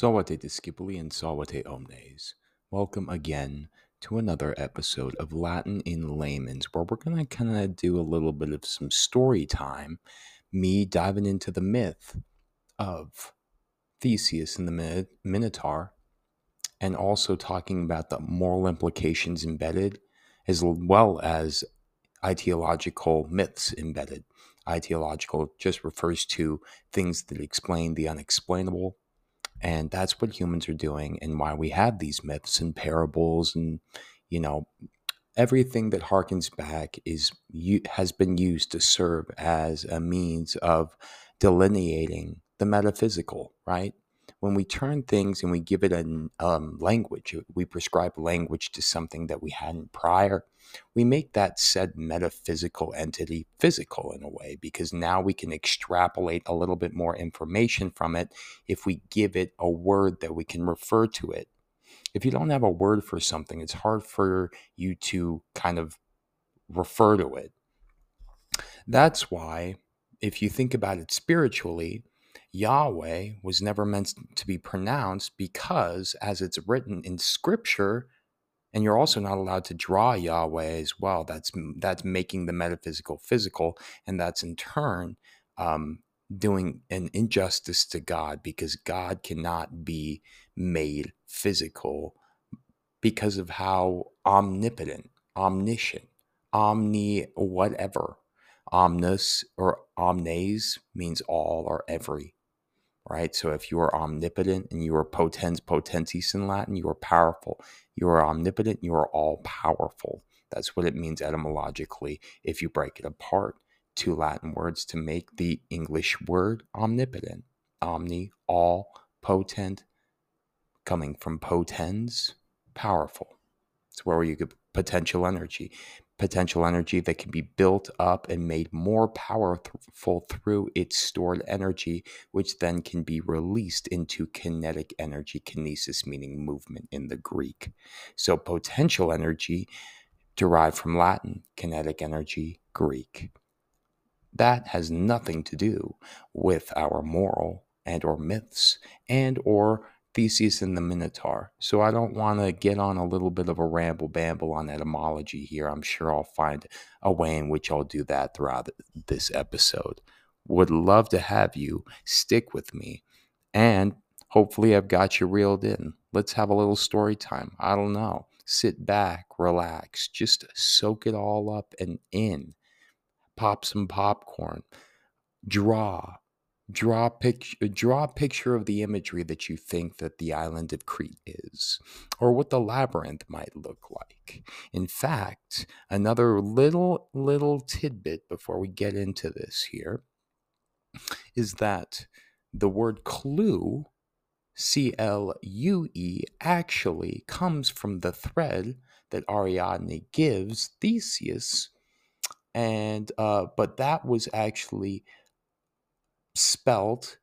Salvate discipuli and salvate omnes. Welcome again to another episode of Latin in Layman's, where we're going to kind of do a little bit of some story time, me diving into the myth of Theseus and the Minotaur, and also talking about the moral implications embedded, as well as ideological myths embedded. Ideological just refers to things that explain the unexplainable and that's what humans are doing and why we have these myths and parables and, you know, everything that harkens back is has been used to serve as a means of delineating the metaphysical, right? When we turn things and we give it a um, language, uh, we prescribe language to something that we hadn't prior, we make that said metaphysical entity physical in a way because now we can extrapolate a little bit more information from it if we give it a word that we can refer to it. If you don't have a word for something, it's hard for you to kind of refer to it. That's why, if you think about it spiritually, Yahweh was never meant to be pronounced because, as it's written in Scripture, and you're also not allowed to draw Yahweh as well. That's that's making the metaphysical physical, and that's in turn um, doing an injustice to God because God cannot be made physical because of how omnipotent, omniscient, omni whatever, omnis or omnes means all or every right? So if you are omnipotent and you are potens, potentis in Latin, you are powerful. You are omnipotent, you are all powerful. That's what it means etymologically if you break it apart. Two Latin words to make the English word omnipotent. Omni, all, potent, coming from potens, powerful. It's where you get potential energy potential energy that can be built up and made more powerful through its stored energy, which then can be released into kinetic energy, kinesis meaning movement in the Greek. So, potential energy derived from Latin, kinetic energy, Greek. That has nothing to do with our moral and or myths and or Theseus and the Minotaur. So I don't want to get on a little bit of a ramble bamble on etymology here. I'm sure I'll find a way in which I'll do that throughout this episode. Would love to have you stick with me. And hopefully, I've got you reeled in. Let's have a little story time. I don't know. Sit back, relax, just soak it all up and in. Pop some popcorn. Draw, draw a picture draw a picture of the imagery that you think that the island of Crete is or what the labyrinth might look like. In fact, another little little tidbit before we get into this here is that the word clue C L U E actually comes from the thread that Ariadne gives Theseus and uh, but that was actually spelled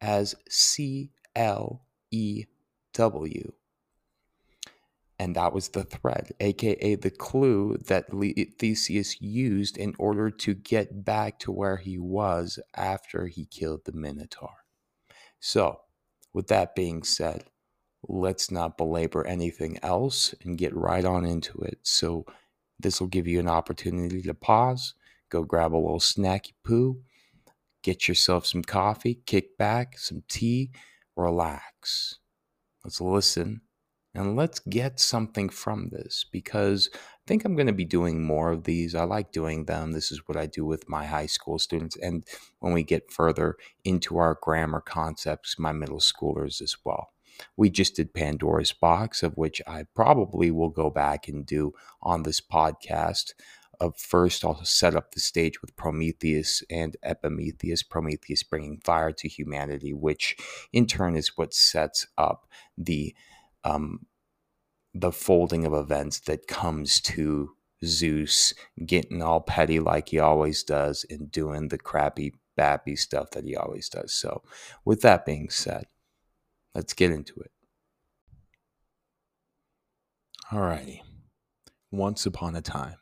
as C L E W. And that was the thread, aka the clue that Theseus used in order to get back to where he was after he killed the Minotaur. So, with that being said, let's not belabor anything else and get right on into it. So, this will give you an opportunity to pause, go grab a little snacky poo, Get yourself some coffee, kick back, some tea, relax. Let's listen and let's get something from this because I think I'm going to be doing more of these. I like doing them. This is what I do with my high school students. And when we get further into our grammar concepts, my middle schoolers as well. We just did Pandora's Box, of which I probably will go back and do on this podcast of first I'll set up the stage with Prometheus and Epimetheus, Prometheus bringing fire to humanity, which in turn is what sets up the um, the folding of events that comes to Zeus getting all petty like he always does and doing the crappy, bappy stuff that he always does. So, with that being said, let's get into it. Alrighty. Once upon a time,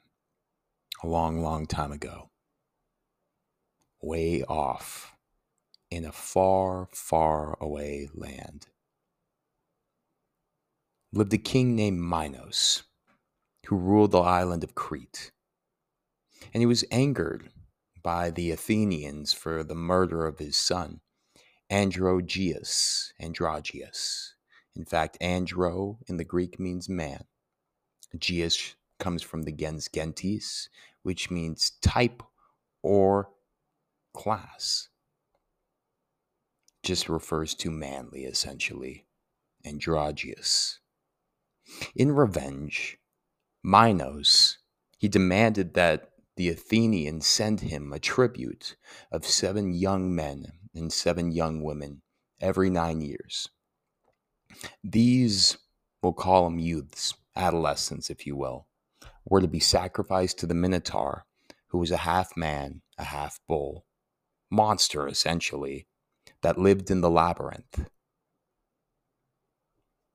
a long, long time ago. Way off in a far, far away land lived a king named Minos, who ruled the island of Crete. And he was angered by the Athenians for the murder of his son, Androgeus. Androgeus. In fact, andro in the Greek means man. Geus comes from the gens gentes, which means type or class. Just refers to manly, essentially. Androgeus. In revenge, Minos, he demanded that the Athenians send him a tribute of seven young men and seven young women every nine years. These, we'll call them youths, adolescents, if you will, were to be sacrificed to the Minotaur, who was a half man, a half bull, monster essentially, that lived in the labyrinth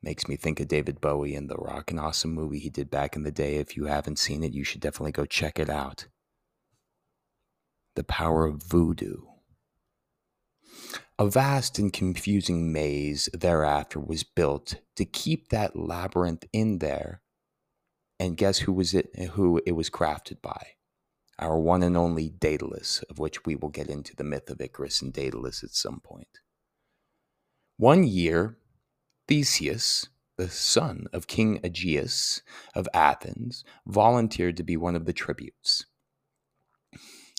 Makes me think of David Bowie and the Rock and Awesome movie he did back in the day. If you haven't seen it, you should definitely go check it out. The Power of Voodoo. A vast and confusing maze thereafter was built to keep that labyrinth in there. And guess who was it who it was crafted by? Our one and only Daedalus, of which we will get into the myth of Icarus and Daedalus at some point. One year, Theseus, the son of King Aegeus of Athens, volunteered to be one of the tributes.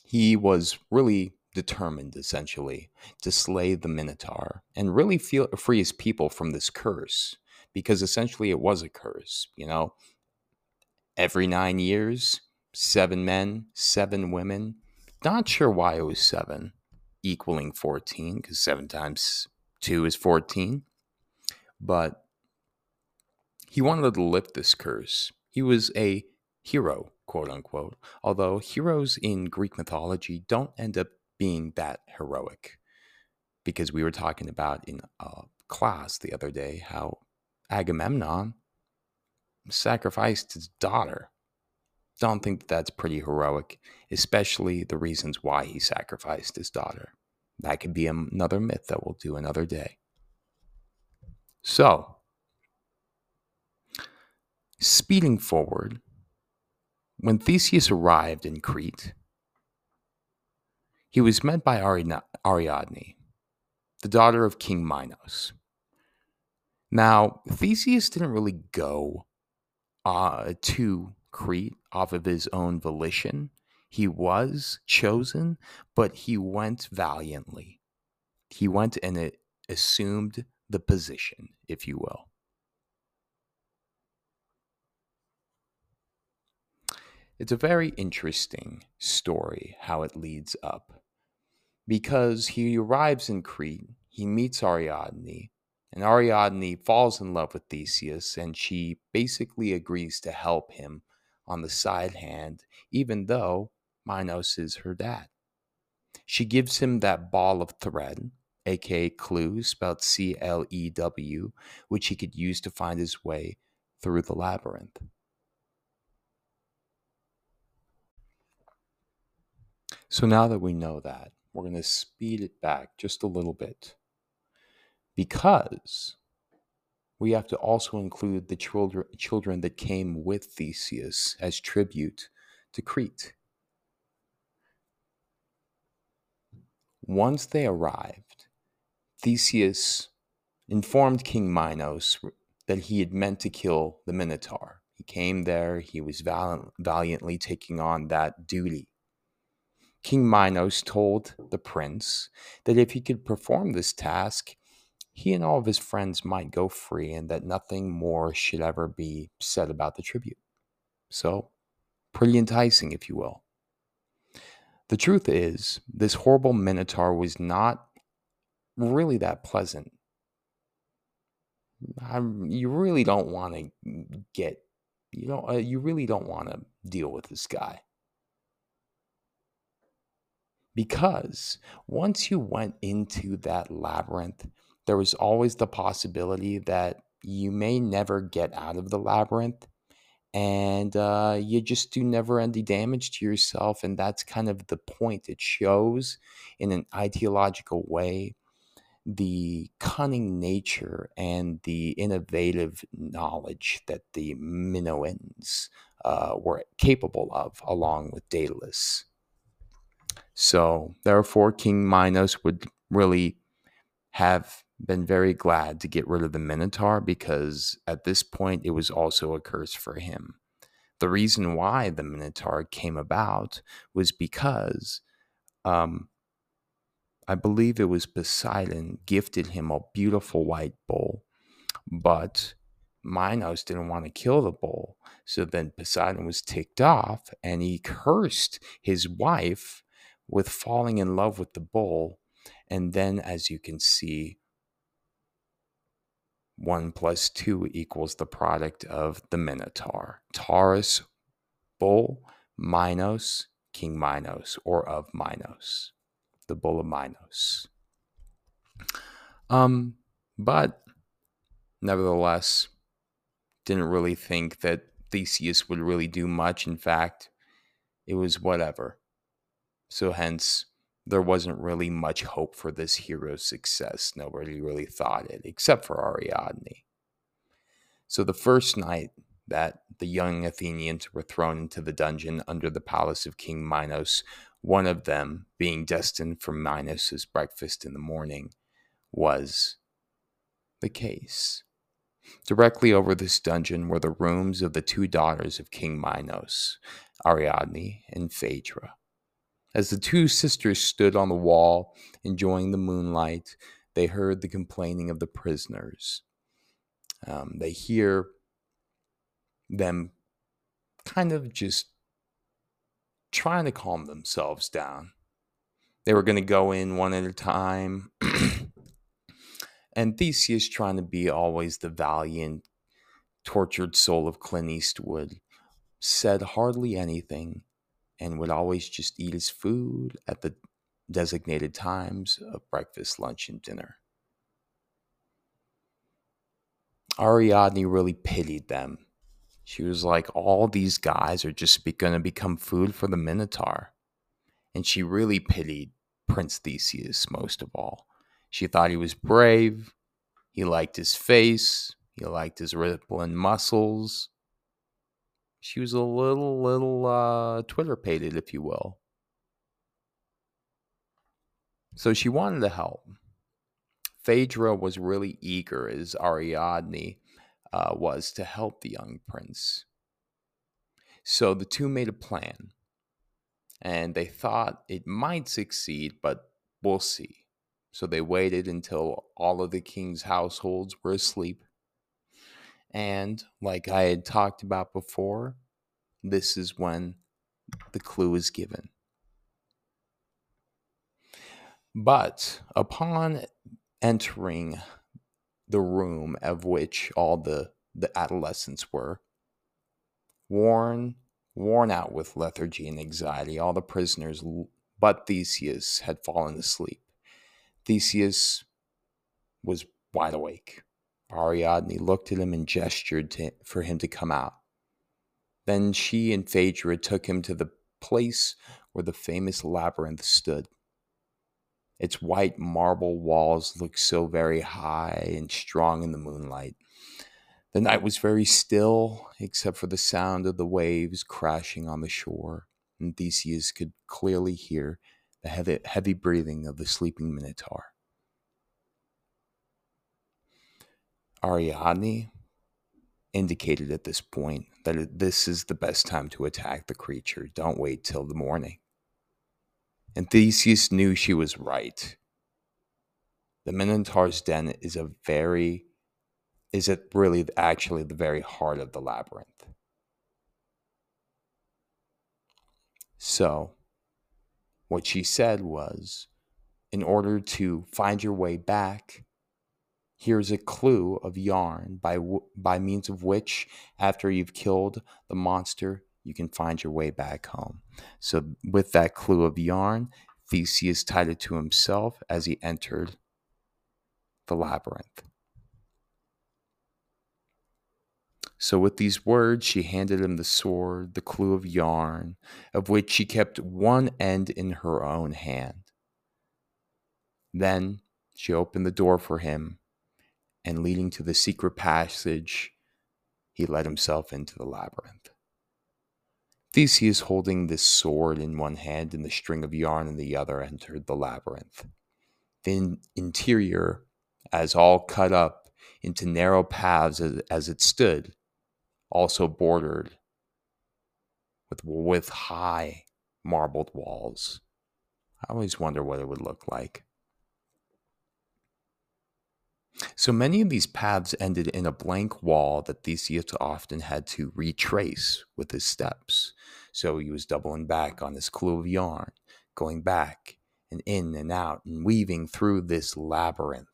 He was really determined, essentially, to slay the Minotaur and really feel, free his people from this curse, because essentially it was a curse. You know, every nine years, seven men, seven women. Not sure why it was seven, equaling 14, because seven times two is 14 but he wanted to lift this curse. He was a hero, quote unquote, although heroes in Greek mythology don't end up being that heroic. Because we were talking about in a class the other day how Agamemnon sacrificed his daughter. Don't think that that's pretty heroic, especially the reasons why he sacrificed his daughter. That could be another myth that we'll do another day. So, speeding forward, when Theseus arrived in Crete, he was met by Ariadne, the daughter of King Minos. Now, Theseus didn't really go uh, to Crete off of his own volition. He was chosen, but he went valiantly. He went and assumed the position, if you will. It's a very interesting story how it leads up because he arrives in Crete, he meets Ariadne, and Ariadne falls in love with Theseus, and she basically agrees to help him on the side hand, even though Minos is her dad. She gives him that ball of thread, aka Clue, spelled C L E W, which he could use to find his way through the labyrinth. So now that we know that, we're going to speed it back just a little bit because we have to also include the children, children that came with Theseus as tribute to Crete. Once they arrived, Theseus informed King Minos that he had meant to kill the Minotaur. He came there, he was valiantly taking on that duty. King Minos told the prince that if he could perform this task, he and all of his friends might go free and that nothing more should ever be said about the tribute. So, pretty enticing, if you will. The truth is, this horrible Minotaur was not really that pleasant. I, you really don't want to get, you know, uh, you really don't want to deal with this guy. Because once you went into that labyrinth, there was always the possibility that you may never get out of the labyrinth and uh, you just do never ending damage to yourself. And that's kind of the point. It shows in an ideological way the cunning nature and the innovative knowledge that the Minoans uh, were capable of, along with Daedalus. So, therefore, King Minos would really have been very glad to get rid of the Minotaur because at this point it was also a curse for him. The reason why the Minotaur came about was because um, I believe it was Poseidon gifted him a beautiful white bull, but Minos didn't want to kill the bull. So then Poseidon was ticked off and he cursed his wife with falling in love with the bull. And then, as you can see, 1 plus 2 equals the product of the Minotaur. Taurus, bull, Minos, King Minos, or of Minos the Bull of Minos. Um, but nevertheless, didn't really think that Theseus would really do much. In fact, it was whatever. So, hence, there wasn't really much hope for this hero's success. Nobody really thought it, except for Ariadne. So, the first night that the young Athenians were thrown into the dungeon under the palace of King Minos one of them being destined for Minos's breakfast in the morning, was the case. Directly over this dungeon were the rooms of the two daughters of King Minos, Ariadne and Phaedra. As the two sisters stood on the wall, enjoying the moonlight, they heard the complaining of the prisoners. Um, they hear them kind of just trying to calm themselves down. They were going to go in one at a time. and Theseus, trying to be always the valiant, tortured soul of Clint Eastwood, said hardly anything and would always just eat his food at the designated times of breakfast, lunch, and dinner. Ariadne really pitied them she was like, all these guys are just be- going to become food for the Minotaur. And she really pitied Prince Theseus most of all. She thought he was brave. He liked his face. He liked his rippling muscles. She was a little, little uh, Twitter pated, if you will. So she wanted to help. Phaedra was really eager as Ariadne uh, was to help the young prince. So the two made a plan, and they thought it might succeed, but we'll see. So they waited until all of the king's households were asleep. And like I had talked about before, this is when the clue is given. But upon entering the room of which all the, the adolescents were. Worn, worn out with lethargy and anxiety, all the prisoners but Theseus had fallen asleep. Theseus was wide awake. Ariadne looked at him and gestured to, for him to come out. Then she and Phaedra took him to the place where the famous labyrinth stood. Its white marble walls looked so very high and strong in the moonlight. The night was very still, except for the sound of the waves crashing on the shore, and Theseus could clearly hear the heavy, heavy breathing of the sleeping Minotaur. Ariadne indicated at this point that this is the best time to attack the creature. Don't wait till the morning and Theseus knew she was right. The Minotaur's den is a very is it really actually the very heart of the labyrinth. So, what she said was in order to find your way back, here's a clue of yarn by, by means of which, after you've killed the monster, you can find your way back home. So, with that clue of yarn, Theseus tied it to himself as he entered the labyrinth. So, with these words, she handed him the sword, the clue of yarn, of which she kept one end in her own hand. Then she opened the door for him, and leading to the secret passage, he let himself into the labyrinth. Theseus, holding this sword in one hand and the string of yarn in the other, entered the labyrinth. The interior, as all cut up into narrow paths as, as it stood, also bordered with, with high marbled walls. I always wonder what it would look like. So many of these paths ended in a blank wall that Theseus often had to retrace with his steps. So he was doubling back on this clue of yarn, going back and in and out and weaving through this labyrinth.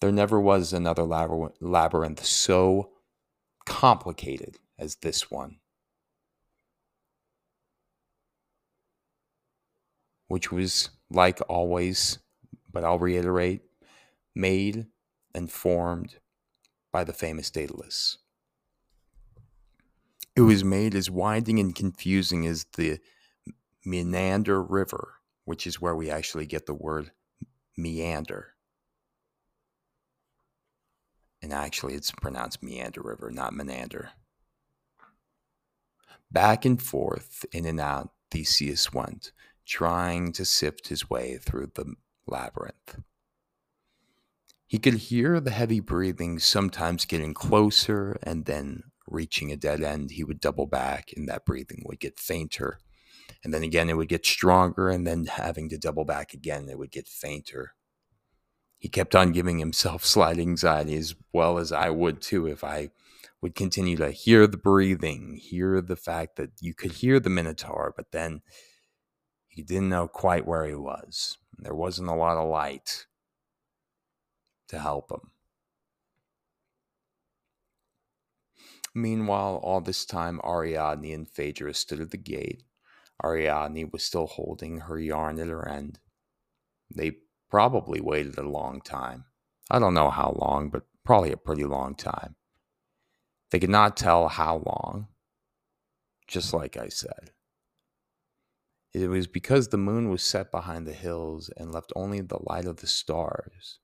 There never was another labyrinth so complicated as this one, which was, like always, but I'll reiterate, made and formed by the famous Daedalus. It was made as winding and confusing as the Meander River, which is where we actually get the word meander. And actually, it's pronounced Meander River, not Menander. Back and forth, in and out, Theseus went, trying to sift his way through the labyrinth. He could hear the heavy breathing sometimes getting closer and then reaching a dead end. He would double back and that breathing would get fainter. And then again, it would get stronger. And then having to double back again, it would get fainter. He kept on giving himself slight anxiety as well as I would too if I would continue to hear the breathing, hear the fact that you could hear the Minotaur, but then he didn't know quite where he was. There wasn't a lot of light to help him. Meanwhile, all this time, Ariadne and Phaedra stood at the gate. Ariadne was still holding her yarn at her end. They probably waited a long time. I don't know how long, but probably a pretty long time. They could not tell how long, just like I said. It was because the moon was set behind the hills and left only the light of the stars.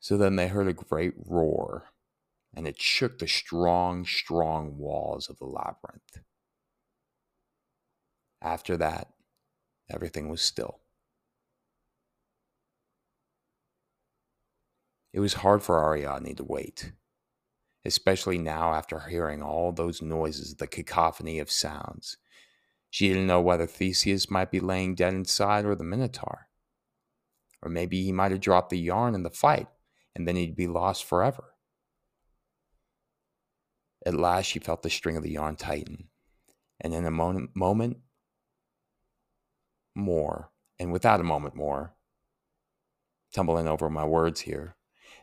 So then they heard a great roar, and it shook the strong, strong walls of the labyrinth. After that, everything was still. It was hard for Ariadne to wait, especially now after hearing all those noises, the cacophony of sounds. She didn't know whether Theseus might be laying dead inside or the Minotaur. Or maybe he might have dropped the yarn in the fight, and then he'd be lost forever. At last, she felt the string of the yarn tighten, and in a moment, moment more, and without a moment more, tumbling over my words here,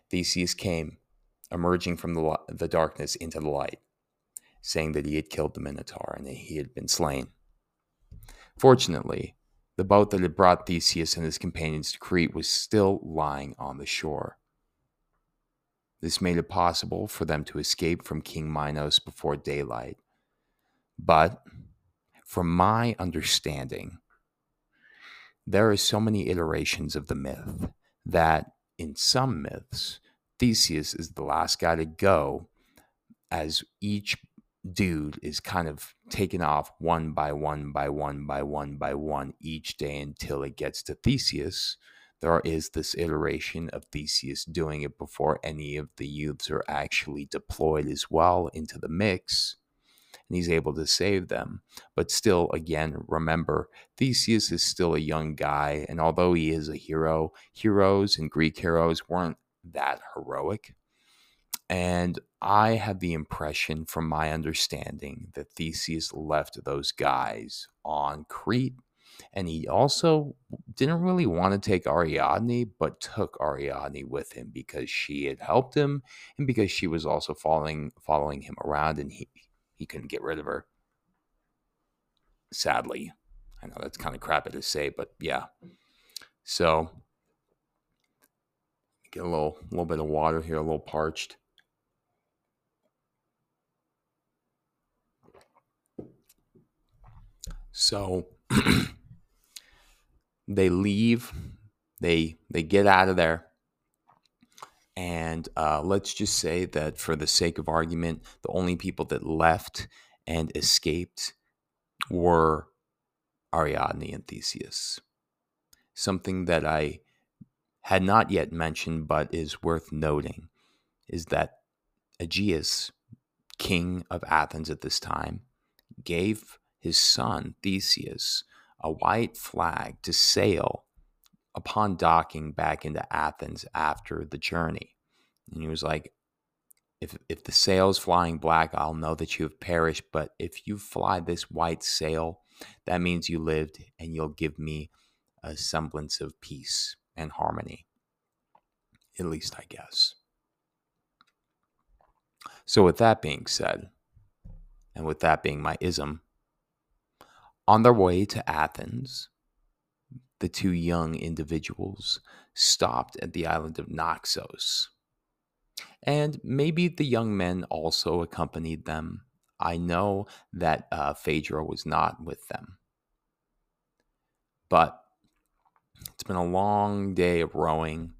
Theseus came, emerging from the, the darkness into the light, saying that he had killed the Minotaur and that he had been slain. Fortunately, the boat that had brought Theseus and his companions to Crete was still lying on the shore. This made it possible for them to escape from King Minos before daylight. But, from my understanding, there are so many iterations of the myth that in some myths, Theseus is the last guy to go as each dude is kind of taken off one by one by one by one by one each day until it gets to Theseus. There is this iteration of Theseus doing it before any of the youths are actually deployed as well into the mix. And he's able to save them. But still, again, remember, Theseus is still a young guy. And although he is a hero, heroes and Greek heroes weren't that heroic. And I have the impression, from my understanding, that Theseus left those guys on Crete. And he also didn't really want to take Ariadne, but took Ariadne with him because she had helped him and because she was also following following him around and he, he couldn't get rid of her. Sadly. I know that's kind of crappy to say, but yeah. So Get a little, little bit of water here, a little parched. So they leave, they they get out of there, and uh, let's just say that for the sake of argument, the only people that left and escaped were Ariadne and Theseus. Something that I had not yet mentioned but is worth noting is that Aegeus, king of Athens at this time, gave his son Theseus a white flag to sail upon docking back into Athens after the journey. And he was like, if, if the sail's flying black, I'll know that you have perished. But if you fly this white sail, that means you lived and you'll give me a semblance of peace and harmony. At least, I guess. So, with that being said, and with that being my ism, on their way to Athens, the two young individuals stopped at the island of Naxos. And maybe the young men also accompanied them. I know that uh, Phaedra was not with them. But it's been a long day of rowing.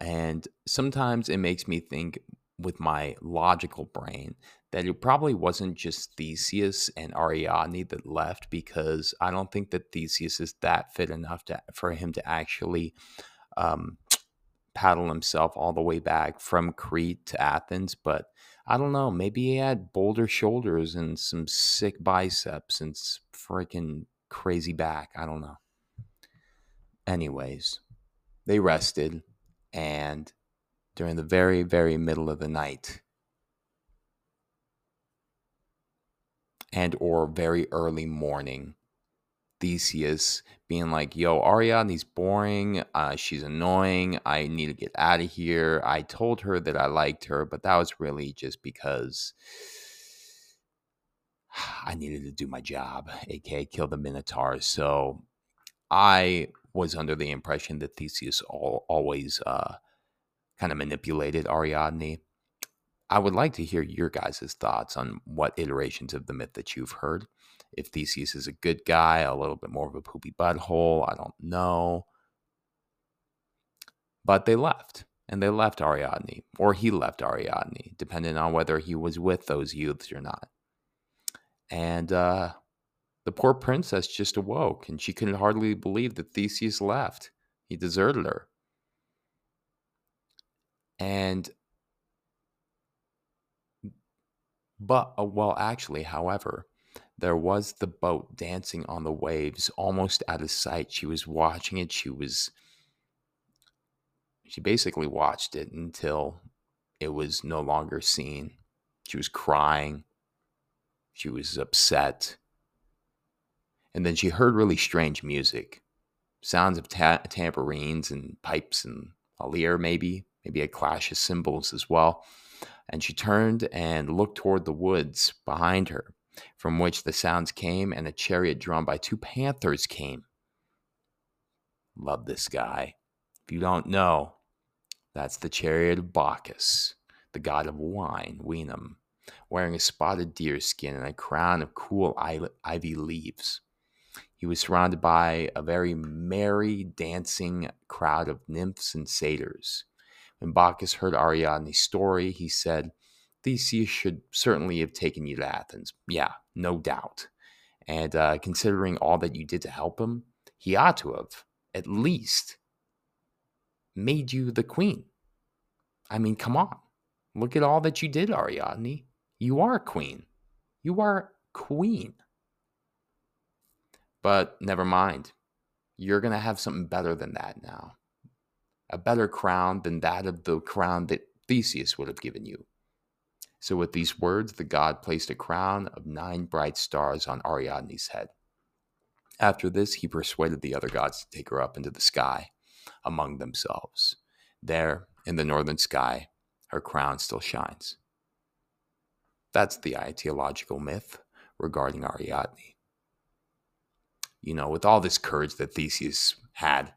And sometimes it makes me think with my logical brain that it probably wasn't just Theseus and Ariadne that left because I don't think that Theseus is that fit enough to, for him to actually um, paddle himself all the way back from Crete to Athens. But I don't know, maybe he had boulder shoulders and some sick biceps and freaking crazy back. I don't know. Anyways, they rested and during the very, very middle of the night, and or very early morning. Theseus being like, "Yo, Ariadne's boring. Uh, she's annoying. I need to get out of here." I told her that I liked her, but that was really just because I needed to do my job, aka kill the Minotaur. So I was under the impression that Theseus all, always uh, kind of manipulated Ariadne. I would like to hear your guys' thoughts on what iterations of the myth that you've heard. If Theseus is a good guy, a little bit more of a poopy butthole, I don't know. But they left, and they left Ariadne, or he left Ariadne, depending on whether he was with those youths or not. And uh, the poor princess just awoke, and she couldn't hardly believe that Theseus left. He deserted her. And But, uh, well, actually, however, there was the boat dancing on the waves, almost out of sight. She was watching it. She was, she basically watched it until it was no longer seen. She was crying. She was upset. And then she heard really strange music sounds of ta- tambourines and pipes and a lyre, maybe, maybe a clash of cymbals as well and she turned and looked toward the woods behind her, from which the sounds came, and a chariot drawn by two panthers came. Love this guy. If you don't know, that's the chariot of Bacchus, the god of wine, vinum, wearing a spotted deer skin and a crown of cool ivy leaves. He was surrounded by a very merry, dancing crowd of nymphs and satyrs. When Bacchus heard Ariadne's story, he said, Theseus should certainly have taken you to Athens. Yeah, no doubt. And uh, considering all that you did to help him, he ought to have at least made you the queen. I mean, come on. Look at all that you did, Ariadne. You are queen. You are queen. But never mind. You're going to have something better than that now a better crown than that of the crown that Theseus would have given you. So, with these words, the god placed a crown of nine bright stars on Ariadne's head. After this, he persuaded the other gods to take her up into the sky among themselves. There, in the northern sky, her crown still shines. That's the ideological myth regarding Ariadne. You know, with all this courage that Theseus had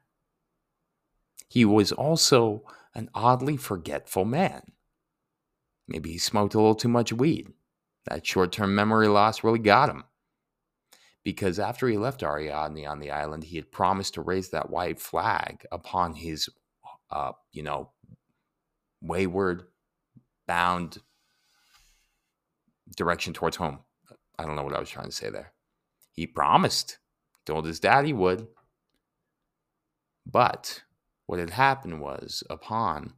He was also an oddly forgetful man. Maybe he smoked a little too much weed. That short term memory loss really got him. Because after he left Ariadne on the island, he had promised to raise that white flag upon his, uh, you know, wayward, bound direction towards home. I don't know what I was trying to say there. He promised, told his dad he would. But what had happened was, upon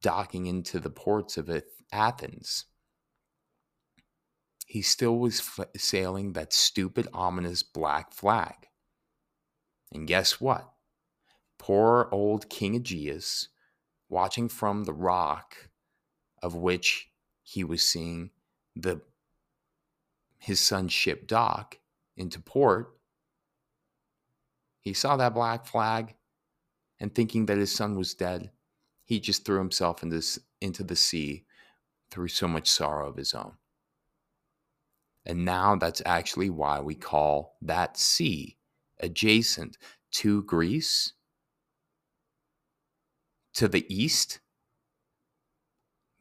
docking into the ports of Athens, he still was f- sailing that stupid, ominous black flag. And guess what? Poor old King Aegeus, watching from the rock of which he was seeing the his son's ship dock into port, he saw that black flag and thinking that his son was dead, he just threw himself into, into the sea through so much sorrow of his own. And now that's actually why we call that sea adjacent to Greece to the east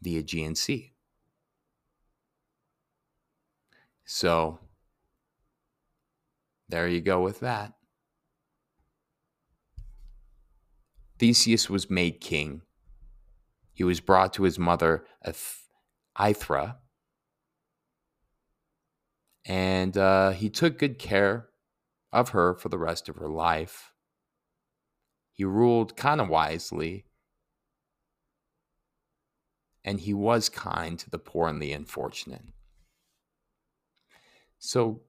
the Aegean Sea. So there you go with that. Theseus was made king. He was brought to his mother, Aithra, and uh, he took good care of her for the rest of her life. He ruled kind of wisely, and he was kind to the poor and the unfortunate. So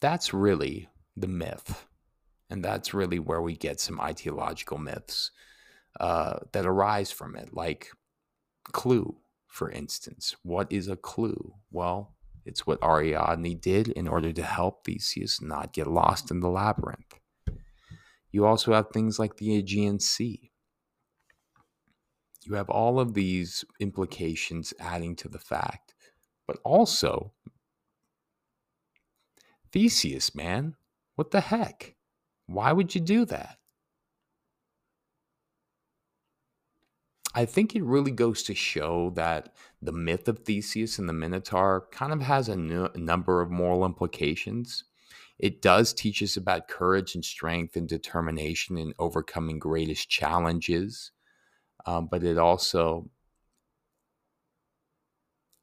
that's really the myth. And that's really where we get some ideological myths uh, that arise from it, like clue, for instance. What is a clue? Well, it's what Ariadne did in order to help Theseus not get lost in the labyrinth. You also have things like the Aegean Sea. You have all of these implications adding to the fact but also, Theseus, man, what the heck? Why would you do that? I think it really goes to show that the myth of Theseus and the Minotaur kind of has a n- number of moral implications. It does teach us about courage and strength and determination in overcoming greatest challenges, um, but it also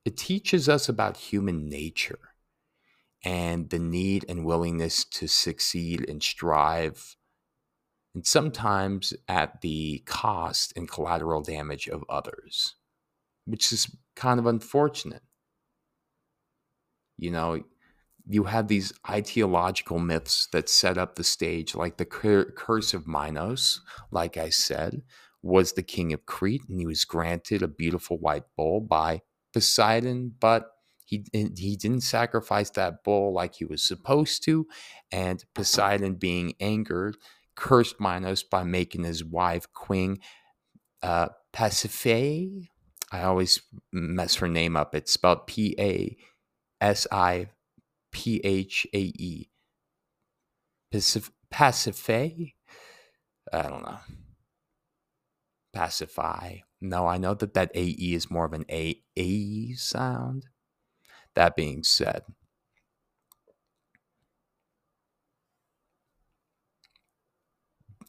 it teaches us about human nature and the need and willingness to succeed and strive, and sometimes at the cost and collateral damage of others, which is kind of unfortunate. You know, you have these ideological myths that set up the stage, like the curse of Minos, like I said, was the king of Crete, and he was granted a beautiful white bull by Poseidon, but he he didn't sacrifice that bull like he was supposed to, and Poseidon, being angered, cursed Minos by making his wife Queen uh, Pasiphae. I always mess her name up. It's spelled P A S I P H A E. Pasiphae. I don't know. Pacify. No, I know that that AE is more of an AE sound. That being said,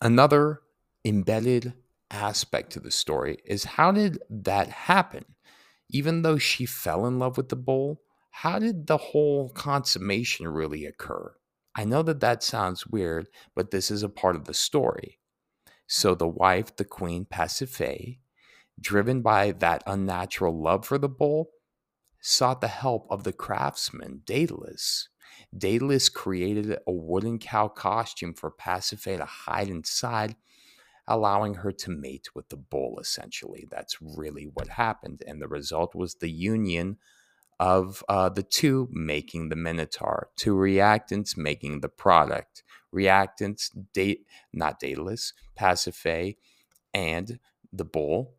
another embedded aspect to the story is how did that happen? Even though she fell in love with the bull, how did the whole consummation really occur? I know that that sounds weird, but this is a part of the story. So the wife, the queen Pasiphae, driven by that unnatural love for the bull, sought the help of the craftsman Daedalus. Daedalus created a wooden cow costume for Pasiphae to hide inside, allowing her to mate with the bull, essentially. That's really what happened. And the result was the union of uh, the two making the Minotaur, two reactants making the product. Reactants, date, not Daedalus, Pasiphae, and the bull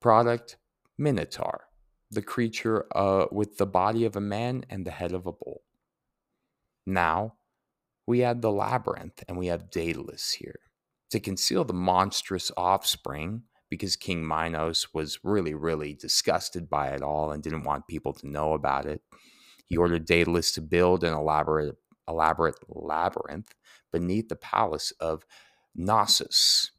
Product Minotaur, the creature uh, with the body of a man and the head of a bull. Now, we had the labyrinth and we have Daedalus here. To conceal the monstrous offspring, because King Minos was really, really disgusted by it all and didn't want people to know about it, he ordered Daedalus to build an elaborate, elaborate labyrinth beneath the palace of Knossos.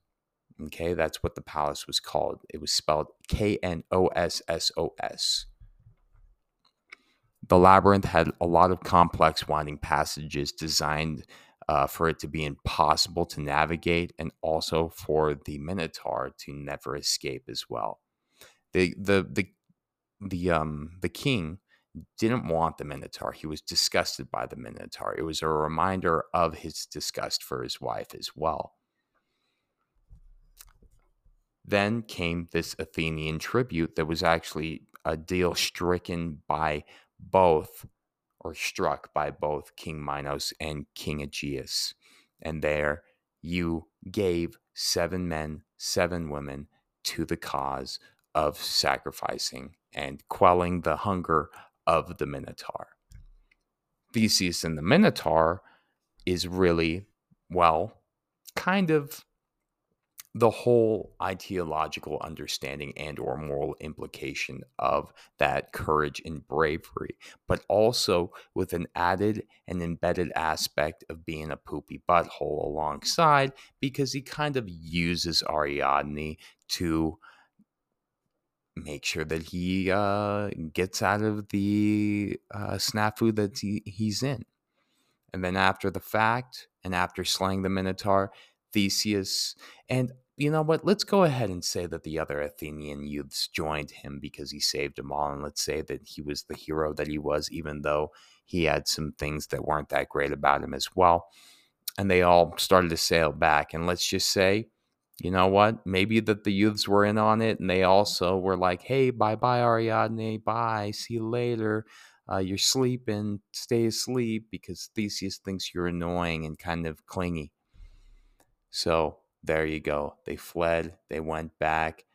Okay, that's what the palace was called. It was spelled K N O S S O S. The labyrinth had a lot of complex winding passages designed uh, for it to be impossible to navigate and also for the Minotaur to never escape as well. The the the the um the king didn't want the Minotaur. He was disgusted by the Minotaur. It was a reminder of his disgust for his wife as well. Then came this Athenian tribute that was actually a deal stricken by both or struck by both King Minos and King Aegeus. And there you gave seven men, seven women to the cause of sacrificing and quelling the hunger of the Minotaur. Theseus and the Minotaur is really, well, kind of the whole ideological understanding and or moral implication of that courage and bravery but also with an added and embedded aspect of being a poopy butthole alongside because he kind of uses ariadne to make sure that he uh, gets out of the uh, snafu that he, he's in and then after the fact and after slaying the minotaur Theseus. And you know what? Let's go ahead and say that the other Athenian youths joined him because he saved them all. And let's say that he was the hero that he was, even though he had some things that weren't that great about him as well. And they all started to sail back. And let's just say, you know what? Maybe that the youths were in on it and they also were like, hey, bye bye, Ariadne. Bye. See you later. Uh, you're sleeping. Stay asleep because Theseus thinks you're annoying and kind of clingy. So there you go. They fled, they went back.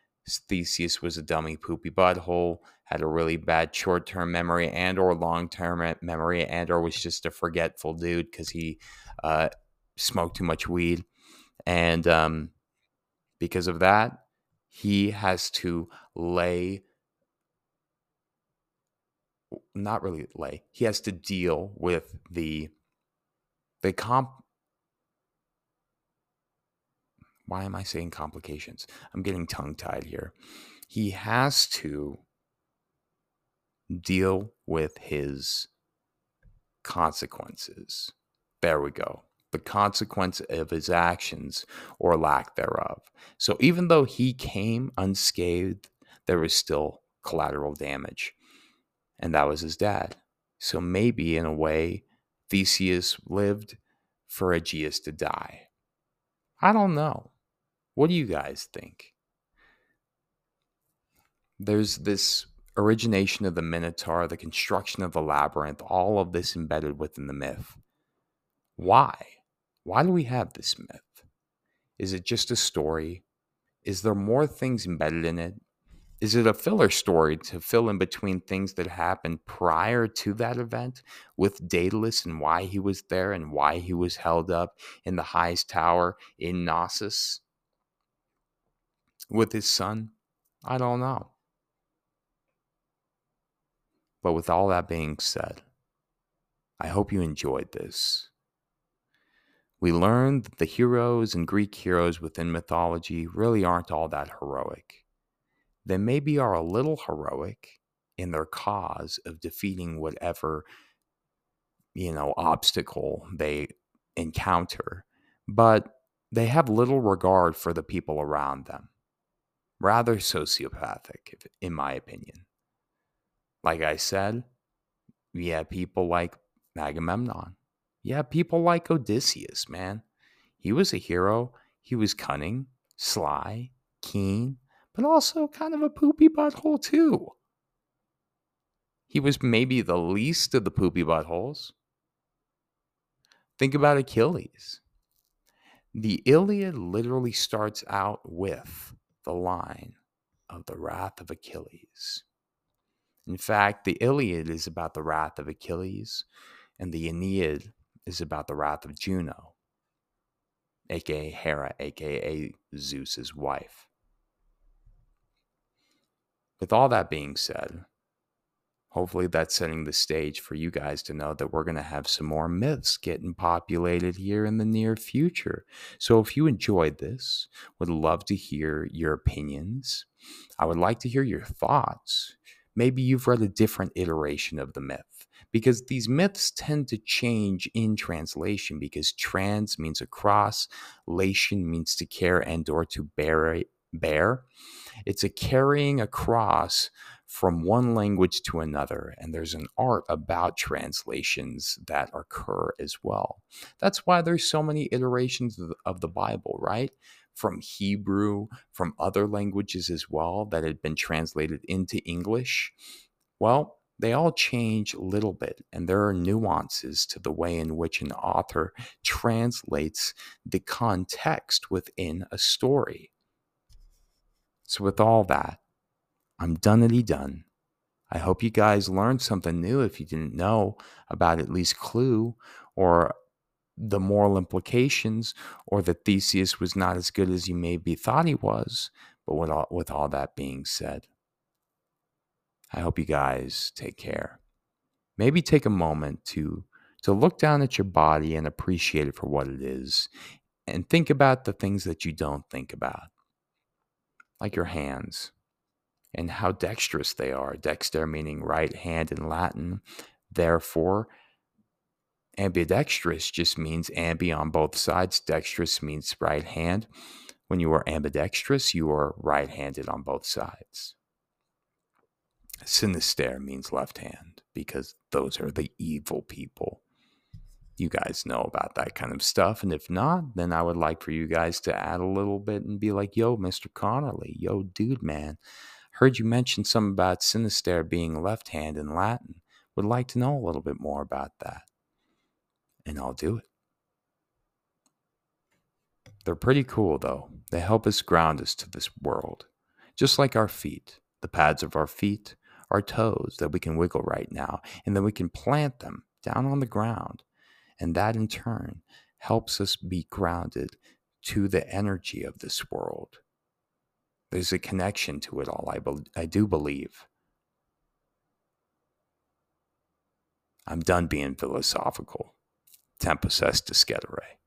Theseus was a dummy poopy butthole, had a really bad short-term memory and or long-term memory and or was just a forgetful dude because he uh, smoked too much weed. And um, because of that, he has to lay not really lay. He has to deal with the the comp why am I saying complications? I'm getting tongue tied here. He has to deal with his consequences. There we go. The consequence of his actions or lack thereof. So even though he came unscathed, there was still collateral damage. And that was his dad. So maybe in a way, Theseus lived for Aegeus to die. I don't know. What do you guys think? There's this origination of the Minotaur, the construction of the labyrinth, all of this embedded within the myth. Why? Why do we have this myth? Is it just a story? Is there more things embedded in it? Is it a filler story to fill in between things that happened prior to that event with Daedalus and why he was there and why he was held up in the highest tower in Knossos? With his son? I don't know. But with all that being said, I hope you enjoyed this. We learned that the heroes and Greek heroes within mythology really aren't all that heroic. They maybe are a little heroic in their cause of defeating whatever, you know, obstacle they encounter, but they have little regard for the people around them rather sociopathic, in my opinion. Like I said, we have people like Agamemnon. Have people like Odysseus, man. He was a hero. He was cunning, sly, keen, but also kind of a poopy butthole, too. He was maybe the least of the poopy buttholes. Think about Achilles. The Iliad literally starts out with the line of the wrath of Achilles. In fact, the Iliad is about the wrath of Achilles, and the Aeneid is about the wrath of Juno, aka Hera, aka Zeus's wife. With all that being said, hopefully that's setting the stage for you guys to know that we're going to have some more myths getting populated here in the near future. So if you enjoyed this, would love to hear your opinions. I would like to hear your thoughts. Maybe you've read a different iteration of the myth because these myths tend to change in translation because trans means across, lation means to care and or to bear bear. It's a carrying across from one language to another, and there's an art about translations that occur as well. That's why there's so many iterations of the Bible, right? From Hebrew, from other languages as well that had been translated into English. Well, they all change a little bit, and there are nuances to the way in which an author translates the context within a story. So, with all that, I'm doneity done. I hope you guys learned something new if you didn't know about at least Clue or the moral implications or that Theseus was not as good as you maybe thought he was. But with all, with all that being said, I hope you guys take care. Maybe take a moment to to look down at your body and appreciate it for what it is and think about the things that you don't think about. Like your hands and how dexterous they are. Dexter meaning right hand in Latin. Therefore, ambidextrous just means ambi on both sides. Dexterous means right hand. When you are ambidextrous, you are right handed on both sides. Sinister means left hand because those are the evil people. You guys know about that kind of stuff. And if not, then I would like for you guys to add a little bit and be like, yo, Mr. Connerly, yo, dude, man, heard you mention something about Sinister being left hand in Latin. Would like to know a little bit more about that. And I'll do it. They're pretty cool, though. They help us ground us to this world. Just like our feet, the pads of our feet our toes that we can wiggle right now, and then we can plant them down on the ground. And that in turn helps us be grounded to the energy of this world. There's a connection to it all, I, be- I do believe. I'm done being philosophical. Tempus est discedere.